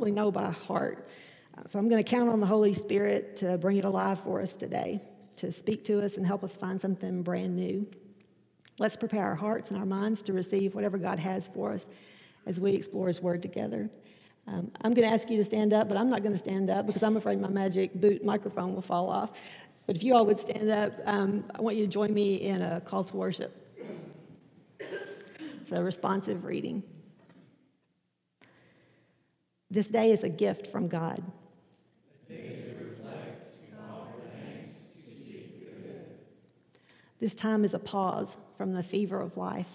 probably know by heart. Uh, so I'm going to count on the Holy Spirit to bring it alive for us today, to speak to us and help us find something brand new. Let's prepare our hearts and our minds to receive whatever God has for us as we explore His Word together. Um, I'm going to ask you to stand up, but I'm not going to stand up because I'm afraid my magic boot microphone will fall off. But if you all would stand up, um, I want you to join me in a call to worship. It's a responsive reading. This day is a gift from God. This time is a pause from the fever of life.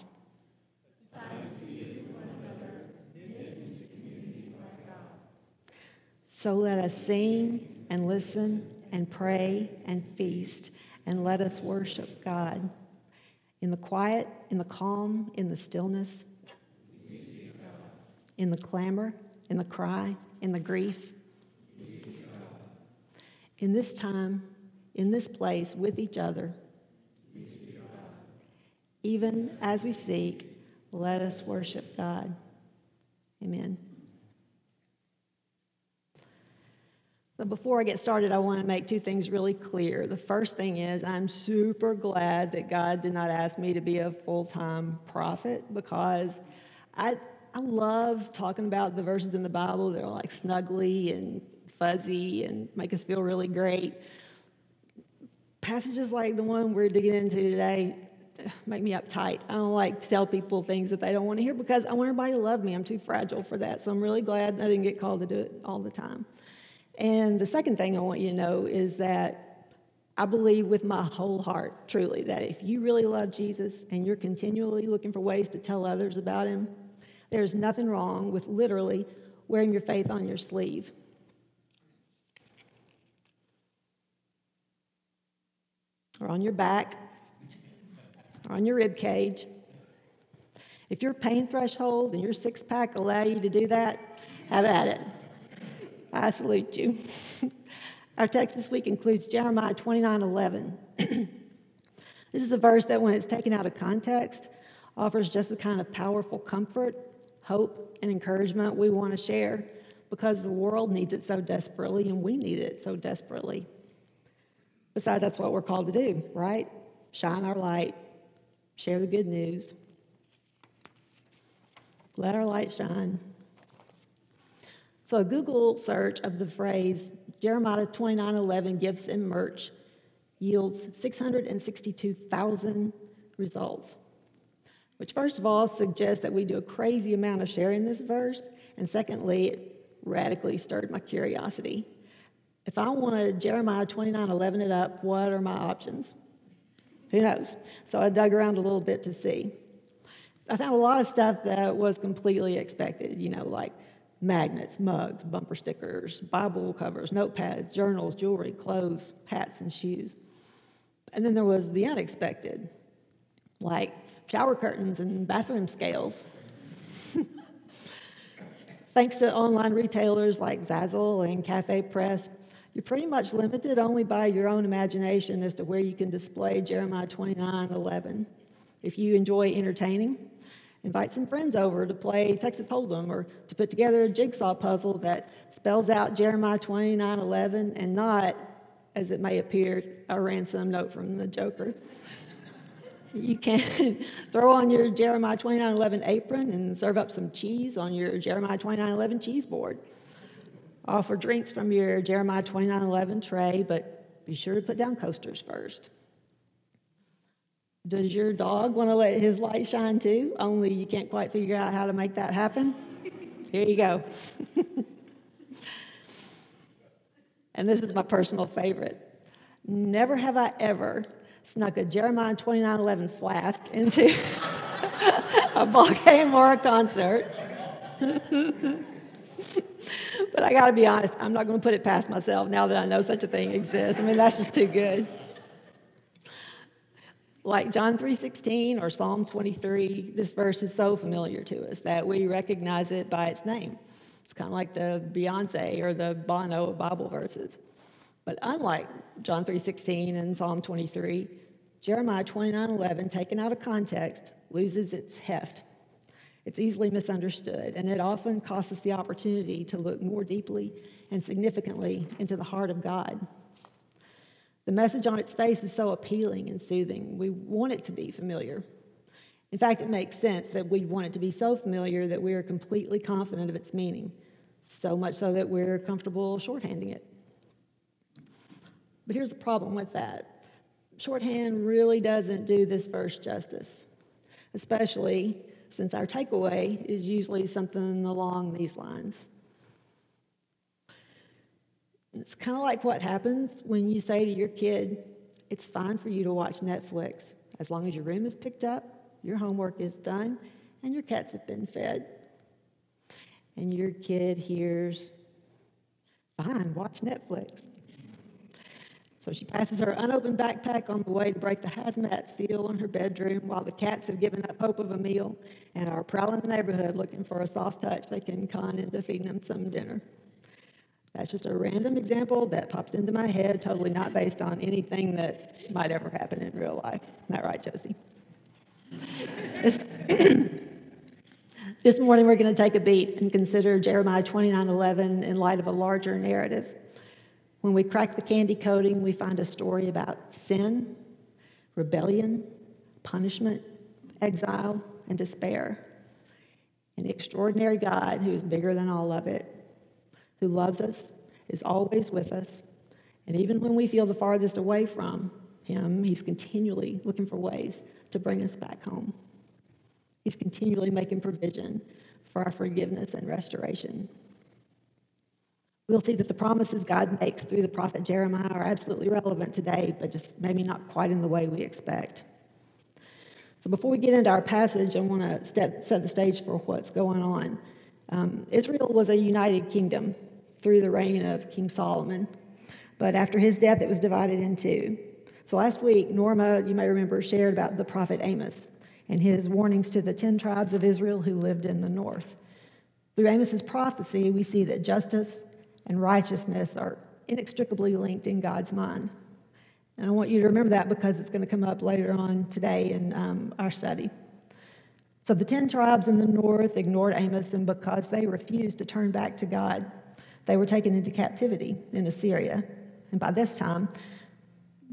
So let us sing and listen and pray and feast and let us worship God in the quiet, in the calm, in the stillness, in the clamor, in the cry, in the grief. In this time, in this place, with each other, even as we seek, let us worship God. Amen. But before I get started, I want to make two things really clear. The first thing is, I'm super glad that God did not ask me to be a full time prophet because I, I love talking about the verses in the Bible that are like snuggly and fuzzy and make us feel really great. Passages like the one we're digging into today make me uptight. I don't like to tell people things that they don't want to hear because I want everybody to love me. I'm too fragile for that. So I'm really glad I didn't get called to do it all the time. And the second thing I want you to know is that I believe with my whole heart, truly, that if you really love Jesus and you're continually looking for ways to tell others about him, there's nothing wrong with literally wearing your faith on your sleeve. Or on your back, or on your rib cage. If your pain threshold and your six pack allow you to do that, have at it. I salute you. Our text this week includes Jeremiah 29 11. this is a verse that, when it's taken out of context, offers just the kind of powerful comfort, hope, and encouragement we want to share because the world needs it so desperately and we need it so desperately. Besides, that's what we're called to do, right? Shine our light, share the good news, let our light shine. So a Google search of the phrase Jeremiah 29:11 gifts and merch yields 662,000 results. Which first of all suggests that we do a crazy amount of sharing this verse, and secondly, it radically stirred my curiosity. If I want to Jeremiah 29:11 it up, what are my options? Who knows? So I dug around a little bit to see. I found a lot of stuff that was completely expected, you know, like magnets, mugs, bumper stickers, Bible covers, notepads, journals, jewelry, clothes, hats, and shoes. And then there was the unexpected, like shower curtains and bathroom scales. Thanks to online retailers like Zazzle and Cafe Press, you're pretty much limited only by your own imagination as to where you can display Jeremiah 29 11. If you enjoy entertaining, invite some friends over to play Texas Hold'em or to put together a jigsaw puzzle that spells out Jeremiah 29 11 and not, as it may appear, a ransom note from the Joker. You can throw on your Jeremiah 29 11 apron and serve up some cheese on your Jeremiah 29 11 cheese board. Offer drinks from your Jeremiah 29 11 tray, but be sure to put down coasters first. Does your dog want to let his light shine too? Only you can't quite figure out how to make that happen? Here you go. and this is my personal favorite. Never have I ever snuck a Jeremiah 29:11 flask into a Balkan Mora concert. but I got to be honest, I'm not going to put it past myself now that I know such a thing exists. I mean, that's just too good like John 3:16 or Psalm 23, this verse is so familiar to us that we recognize it by its name. It's kind of like the Beyonce or the Bono Bible verses. But unlike John 3:16 and Psalm 23, Jeremiah 29:11 taken out of context loses its heft. It's easily misunderstood, and it often costs us the opportunity to look more deeply and significantly into the heart of God. The message on its face is so appealing and soothing. We want it to be familiar. In fact, it makes sense that we want it to be so familiar that we are completely confident of its meaning, so much so that we're comfortable shorthanding it. But here's the problem with that shorthand really doesn't do this verse justice, especially since our takeaway is usually something along these lines. It's kind of like what happens when you say to your kid, It's fine for you to watch Netflix as long as your room is picked up, your homework is done, and your cats have been fed. And your kid hears, Fine, watch Netflix. So she passes her unopened backpack on the way to break the hazmat seal in her bedroom while the cats have given up hope of a meal and are prowling the neighborhood looking for a soft touch they can con into feeding them some dinner. That's just a random example that popped into my head, totally not based on anything that might ever happen in real life. Isn't that right, Josie? this, this morning we're going to take a beat and consider Jeremiah 29:11 in light of a larger narrative. When we crack the candy coating, we find a story about sin, rebellion, punishment, exile, and despair. An extraordinary God who is bigger than all of it, who loves us, is always with us, and even when we feel the farthest away from Him, He's continually looking for ways to bring us back home. He's continually making provision for our forgiveness and restoration. We'll see that the promises God makes through the prophet Jeremiah are absolutely relevant today, but just maybe not quite in the way we expect. So, before we get into our passage, I want to set the stage for what's going on. Um, Israel was a united kingdom through the reign of King Solomon, but after his death, it was divided in two. So, last week, Norma, you may remember, shared about the prophet Amos and his warnings to the 10 tribes of Israel who lived in the north. Through Amos's prophecy, we see that justice and righteousness are inextricably linked in God's mind. And I want you to remember that because it's going to come up later on today in um, our study. So the 10 tribes in the north ignored Amos, and because they refused to turn back to God, they were taken into captivity in Assyria. And by this time,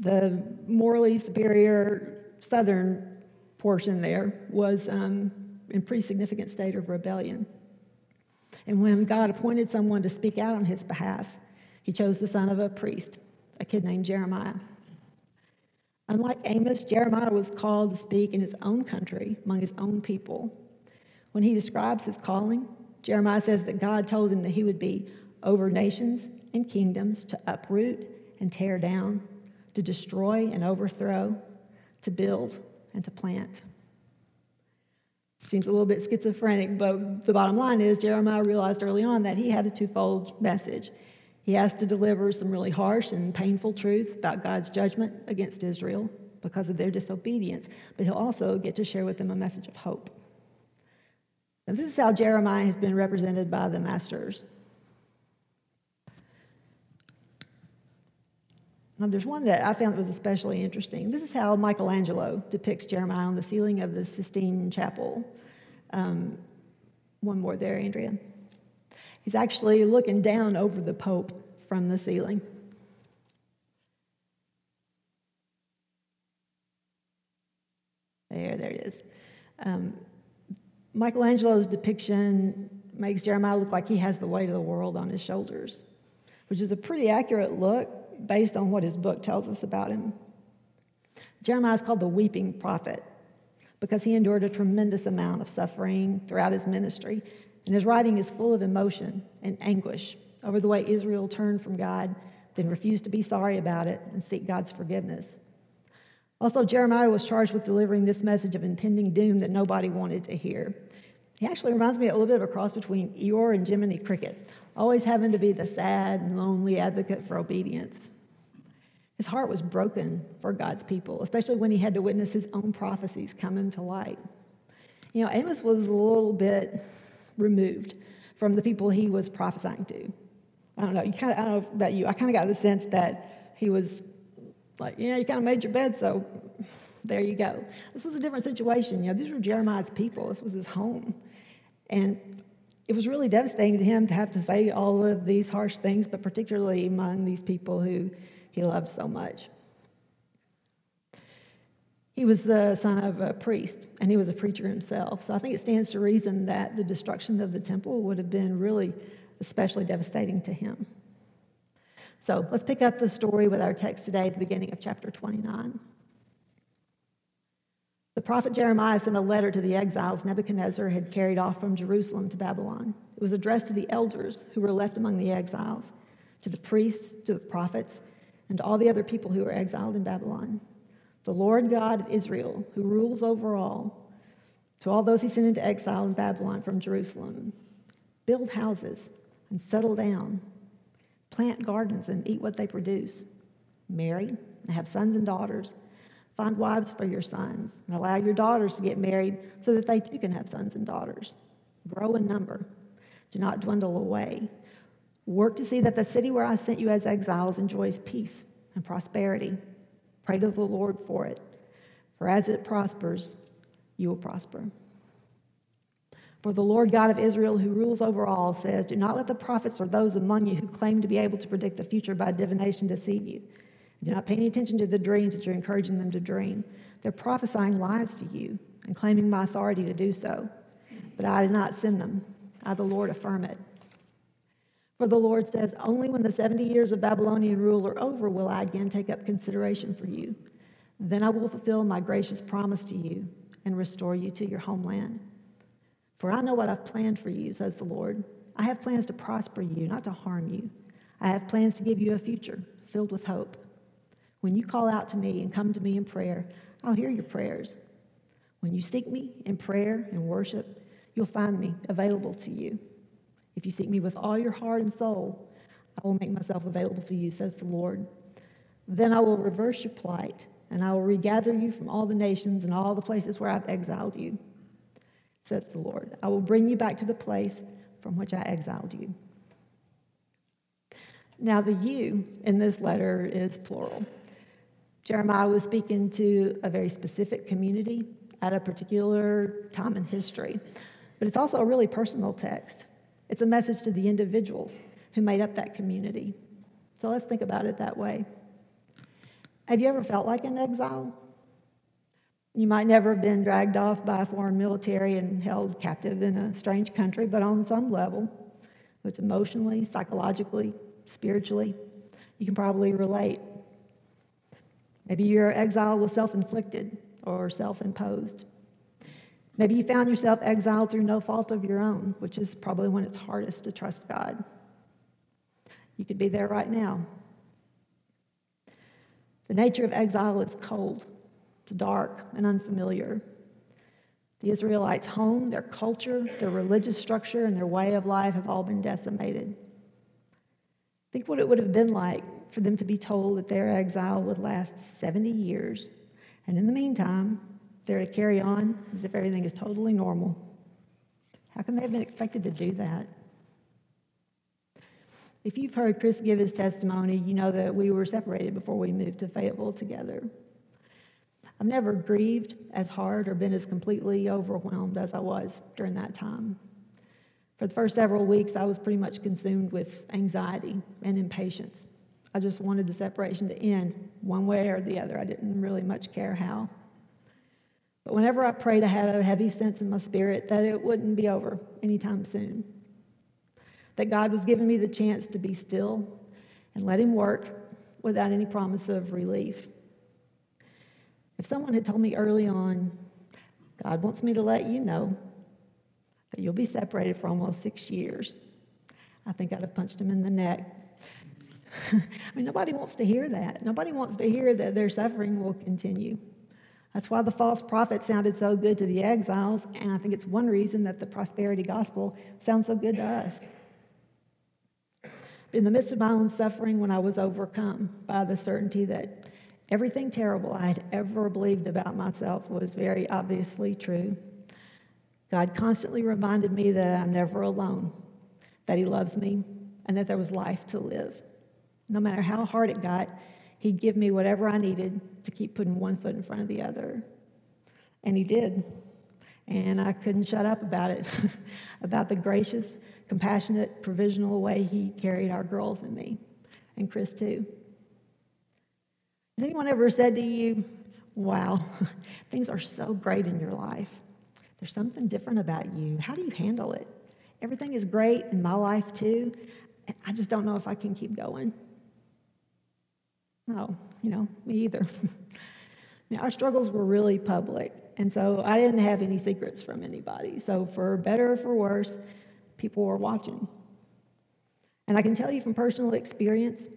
the morally superior southern portion there was um, in pretty significant state of rebellion. And when God appointed someone to speak out on his behalf, he chose the son of a priest, a kid named Jeremiah. Unlike Amos, Jeremiah was called to speak in his own country, among his own people. When he describes his calling, Jeremiah says that God told him that he would be over nations and kingdoms to uproot and tear down, to destroy and overthrow, to build and to plant. Seems a little bit schizophrenic, but the bottom line is Jeremiah realized early on that he had a twofold message. He has to deliver some really harsh and painful truth about God's judgment against Israel because of their disobedience, but he'll also get to share with them a message of hope. This is how Jeremiah has been represented by the masters. Now, there's one that I found that was especially interesting. This is how Michelangelo depicts Jeremiah on the ceiling of the Sistine Chapel. Um, one more there, Andrea. He's actually looking down over the Pope from the ceiling. There, there it is. Um, Michelangelo's depiction makes Jeremiah look like he has the weight of the world on his shoulders, which is a pretty accurate look based on what his book tells us about him. Jeremiah is called the weeping prophet because he endured a tremendous amount of suffering throughout his ministry, and his writing is full of emotion and anguish over the way Israel turned from God, then refused to be sorry about it and seek God's forgiveness. Also, Jeremiah was charged with delivering this message of impending doom that nobody wanted to hear. He actually reminds me a little bit of a cross between Eeyore and Jiminy Cricket, always having to be the sad and lonely advocate for obedience. His heart was broken for God's people, especially when he had to witness his own prophecies coming to light. You know, Amos was a little bit removed from the people he was prophesying to. I don't know, you kind of, I don't know about you, I kind of got the sense that he was like, yeah, you kind of made your bed, so there you go. This was a different situation. You know, these were Jeremiah's people. This was his home. And it was really devastating to him to have to say all of these harsh things, but particularly among these people who he loved so much. He was the son of a priest, and he was a preacher himself. So I think it stands to reason that the destruction of the temple would have been really especially devastating to him. So let's pick up the story with our text today at the beginning of chapter 29. The prophet Jeremiah sent a letter to the exiles Nebuchadnezzar had carried off from Jerusalem to Babylon. It was addressed to the elders who were left among the exiles, to the priests, to the prophets, and all the other people who were exiled in Babylon. The Lord God of Israel, who rules over all, to all those he sent into exile in Babylon from Jerusalem, build houses and settle down, plant gardens and eat what they produce, marry and have sons and daughters Find wives for your sons and allow your daughters to get married so that they too can have sons and daughters. Grow in number. Do not dwindle away. Work to see that the city where I sent you as exiles enjoys peace and prosperity. Pray to the Lord for it, for as it prospers, you will prosper. For the Lord God of Israel, who rules over all, says, Do not let the prophets or those among you who claim to be able to predict the future by divination deceive you. Do not pay any attention to the dreams that you're encouraging them to dream. They're prophesying lies to you and claiming my authority to do so. But I did not send them. I, the Lord, affirm it. For the Lord says, Only when the 70 years of Babylonian rule are over will I again take up consideration for you. Then I will fulfill my gracious promise to you and restore you to your homeland. For I know what I've planned for you, says the Lord. I have plans to prosper you, not to harm you. I have plans to give you a future filled with hope. When you call out to me and come to me in prayer, I'll hear your prayers. When you seek me in prayer and worship, you'll find me available to you. If you seek me with all your heart and soul, I will make myself available to you, says the Lord. Then I will reverse your plight, and I will regather you from all the nations and all the places where I've exiled you, says the Lord. I will bring you back to the place from which I exiled you. Now, the you in this letter is plural. Jeremiah was speaking to a very specific community at a particular time in history. But it's also a really personal text. It's a message to the individuals who made up that community. So let's think about it that way. Have you ever felt like an exile? You might never have been dragged off by a foreign military and held captive in a strange country, but on some level, it's emotionally, psychologically, spiritually, you can probably relate. Maybe your exile was self inflicted or self imposed. Maybe you found yourself exiled through no fault of your own, which is probably when it's hardest to trust God. You could be there right now. The nature of exile is cold, it's dark, and unfamiliar. The Israelites' home, their culture, their religious structure, and their way of life have all been decimated. Think what it would have been like for them to be told that their exile would last 70 years, and in the meantime, they're to carry on as if everything is totally normal. How can they have been expected to do that? If you've heard Chris give his testimony, you know that we were separated before we moved to Fayetteville together. I've never grieved as hard or been as completely overwhelmed as I was during that time. For the first several weeks, I was pretty much consumed with anxiety and impatience. I just wanted the separation to end one way or the other. I didn't really much care how. But whenever I prayed, I had a heavy sense in my spirit that it wouldn't be over anytime soon. That God was giving me the chance to be still and let Him work without any promise of relief. If someone had told me early on, God wants me to let you know that you'll be separated for almost six years, I think I'd have punched him in the neck I mean, nobody wants to hear that. Nobody wants to hear that their suffering will continue. That's why the false prophet sounded so good to the exiles, and I think it's one reason that the prosperity gospel sounds so good to us. In the midst of my own suffering, when I was overcome by the certainty that everything terrible I had ever believed about myself was very obviously true, God constantly reminded me that I'm never alone, that He loves me, and that there was life to live. No matter how hard it got, he'd give me whatever I needed to keep putting one foot in front of the other. And he did. And I couldn't shut up about it, about the gracious, compassionate, provisional way he carried our girls and me, and Chris too. Has anyone ever said to you, Wow, things are so great in your life? There's something different about you. How do you handle it? Everything is great in my life too, I just don't know if I can keep going. No, you know, me either. now, our struggles were really public, and so I didn't have any secrets from anybody. So, for better or for worse, people were watching. And I can tell you from personal experience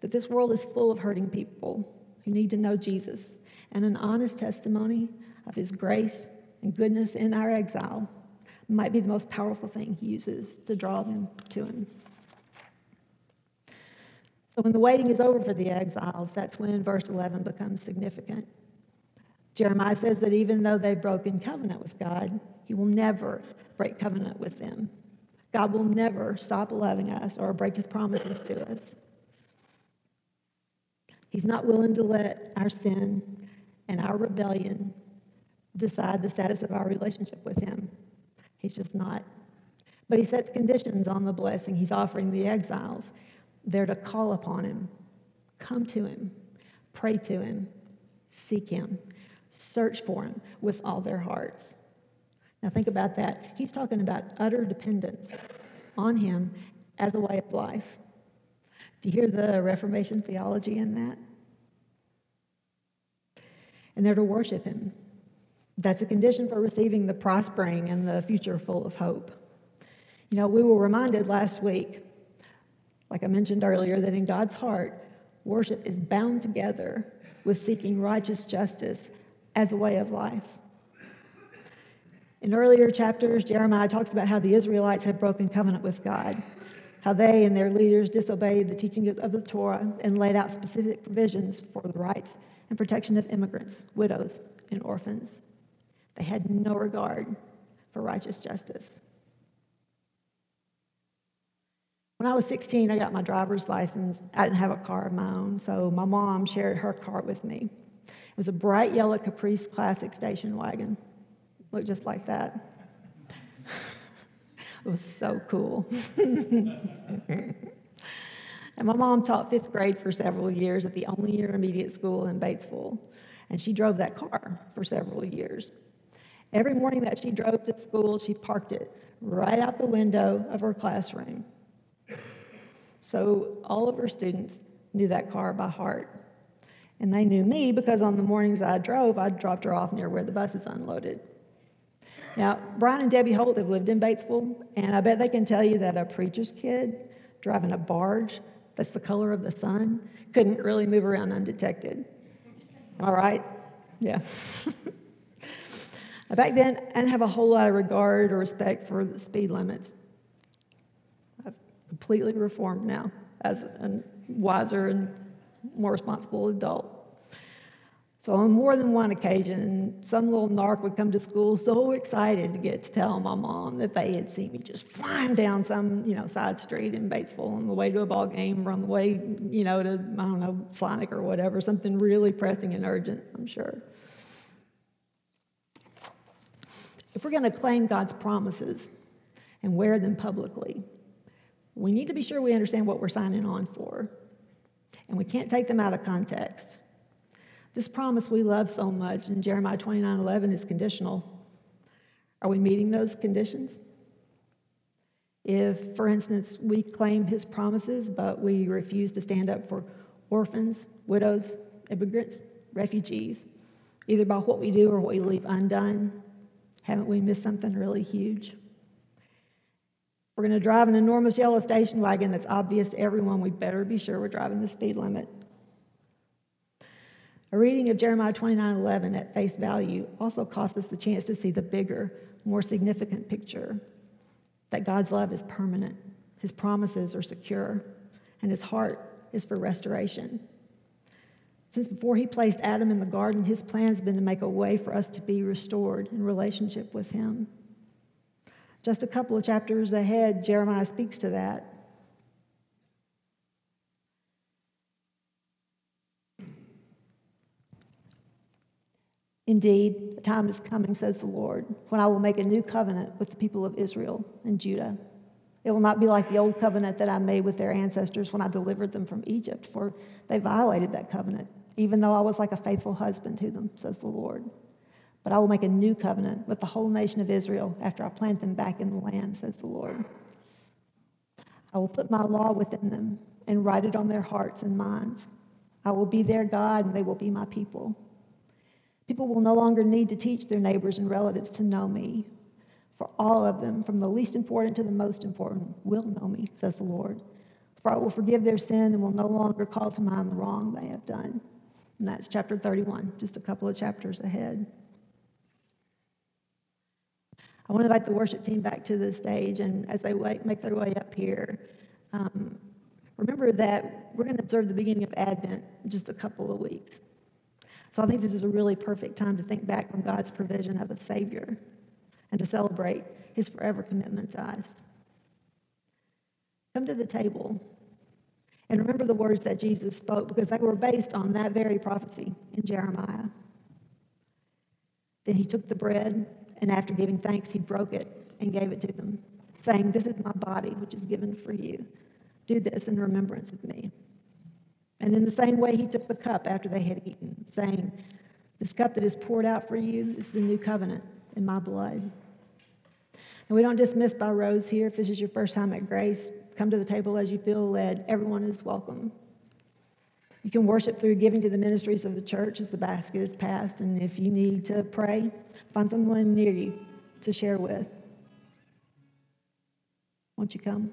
that this world is full of hurting people who need to know Jesus, and an honest testimony of his grace and goodness in our exile might be the most powerful thing he uses to draw them to him. So when the waiting is over for the exiles, that's when verse 11 becomes significant. Jeremiah says that even though they've broken covenant with God, he will never break covenant with them. God will never stop loving us or break his promises to us. He's not willing to let our sin and our rebellion decide the status of our relationship with him. He's just not. But he sets conditions on the blessing he's offering the exiles. They're to call upon him, come to him, pray to him, seek him, search for him with all their hearts. Now, think about that. He's talking about utter dependence on him as a way of life. Do you hear the Reformation theology in that? And they're to worship him. That's a condition for receiving the prospering and the future full of hope. You know, we were reminded last week like I mentioned earlier, that in God's heart, worship is bound together with seeking righteous justice as a way of life. In earlier chapters, Jeremiah talks about how the Israelites had broken covenant with God, how they and their leaders disobeyed the teaching of the Torah and laid out specific provisions for the rights and protection of immigrants, widows, and orphans. They had no regard for righteous justice. When I was 16, I got my driver's license. I didn't have a car of my own, so my mom shared her car with me. It was a bright yellow Caprice Classic station wagon. Looked just like that. it was so cool. and my mom taught fifth grade for several years at the only intermediate school in Batesville, and she drove that car for several years. Every morning that she drove to school, she parked it right out the window of her classroom so all of her students knew that car by heart. And they knew me because on the mornings I drove, I dropped her off near where the buses unloaded. Now, Brian and Debbie Holt have lived in Batesville, and I bet they can tell you that a preacher's kid driving a barge that's the color of the sun couldn't really move around undetected. All right? Yeah. Back then, I didn't have a whole lot of regard or respect for the speed limits completely reformed now as a wiser and more responsible adult. So, on more than one occasion, some little narc would come to school so excited to get to tell my mom that they had seen me just flying down some, you know, side street in Batesville on the way to a ball game or on the way, you know, to, I don't know, Sonic or whatever, something really pressing and urgent, I'm sure. If we're going to claim God's promises and wear them publicly, we need to be sure we understand what we're signing on for. And we can't take them out of context. This promise we love so much in Jeremiah 29 11 is conditional. Are we meeting those conditions? If, for instance, we claim his promises, but we refuse to stand up for orphans, widows, immigrants, refugees, either by what we do or what we leave undone, haven't we missed something really huge? We're going to drive an enormous yellow station wagon that's obvious to everyone. We better be sure we're driving the speed limit. A reading of Jeremiah 29 11 at face value also costs us the chance to see the bigger, more significant picture that God's love is permanent, His promises are secure, and His heart is for restoration. Since before He placed Adam in the garden, His plan has been to make a way for us to be restored in relationship with Him. Just a couple of chapters ahead, Jeremiah speaks to that. Indeed, a time is coming, says the Lord, when I will make a new covenant with the people of Israel and Judah. It will not be like the old covenant that I made with their ancestors when I delivered them from Egypt, for they violated that covenant, even though I was like a faithful husband to them, says the Lord. But I will make a new covenant with the whole nation of Israel after I plant them back in the land, says the Lord. I will put my law within them and write it on their hearts and minds. I will be their God, and they will be my people. People will no longer need to teach their neighbors and relatives to know me, for all of them, from the least important to the most important, will know me, says the Lord. For I will forgive their sin and will no longer call to mind the wrong they have done. And that's chapter 31, just a couple of chapters ahead. I want to invite the worship team back to the stage, and as they make their way up here, um, remember that we're going to observe the beginning of Advent in just a couple of weeks. So I think this is a really perfect time to think back on God's provision of a Savior and to celebrate his forever commitment to us. Come to the table and remember the words that Jesus spoke because they were based on that very prophecy in Jeremiah. Then he took the bread and after giving thanks, he broke it and gave it to them, saying, This is my body, which is given for you. Do this in remembrance of me. And in the same way, he took the cup after they had eaten, saying, This cup that is poured out for you is the new covenant in my blood. And we don't dismiss by rows here. If this is your first time at Grace, come to the table as you feel led. Everyone is welcome. You can worship through giving to the ministries of the church as the basket is passed. And if you need to pray, find someone near you to share with. Won't you come?